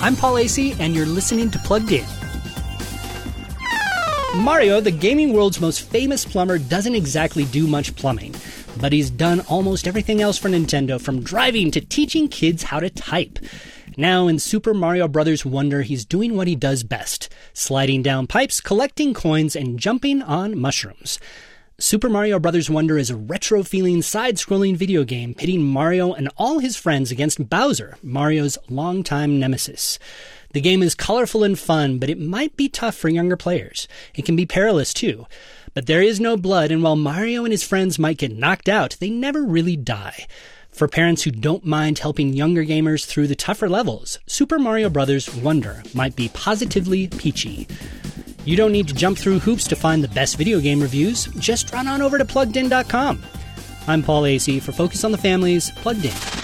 I'm Paul Asay, and you're listening to Plugged In. Mario, the gaming world's most famous plumber, doesn't exactly do much plumbing, but he's done almost everything else for Nintendo, from driving to teaching kids how to type. Now in Super Mario Bros. Wonder, he's doing what he does best sliding down pipes, collecting coins, and jumping on mushrooms. Super Mario Bros. Wonder is a retro feeling side scrolling video game pitting Mario and all his friends against Bowser, Mario's longtime nemesis. The game is colorful and fun, but it might be tough for younger players. It can be perilous too. But there is no blood, and while Mario and his friends might get knocked out, they never really die. For parents who don't mind helping younger gamers through the tougher levels, Super Mario Bros. Wonder might be positively peachy. You don't need to jump through hoops to find the best video game reviews. Just run on over to pluggedin.com. I'm Paul Asay for Focus on the Families, Plugged In.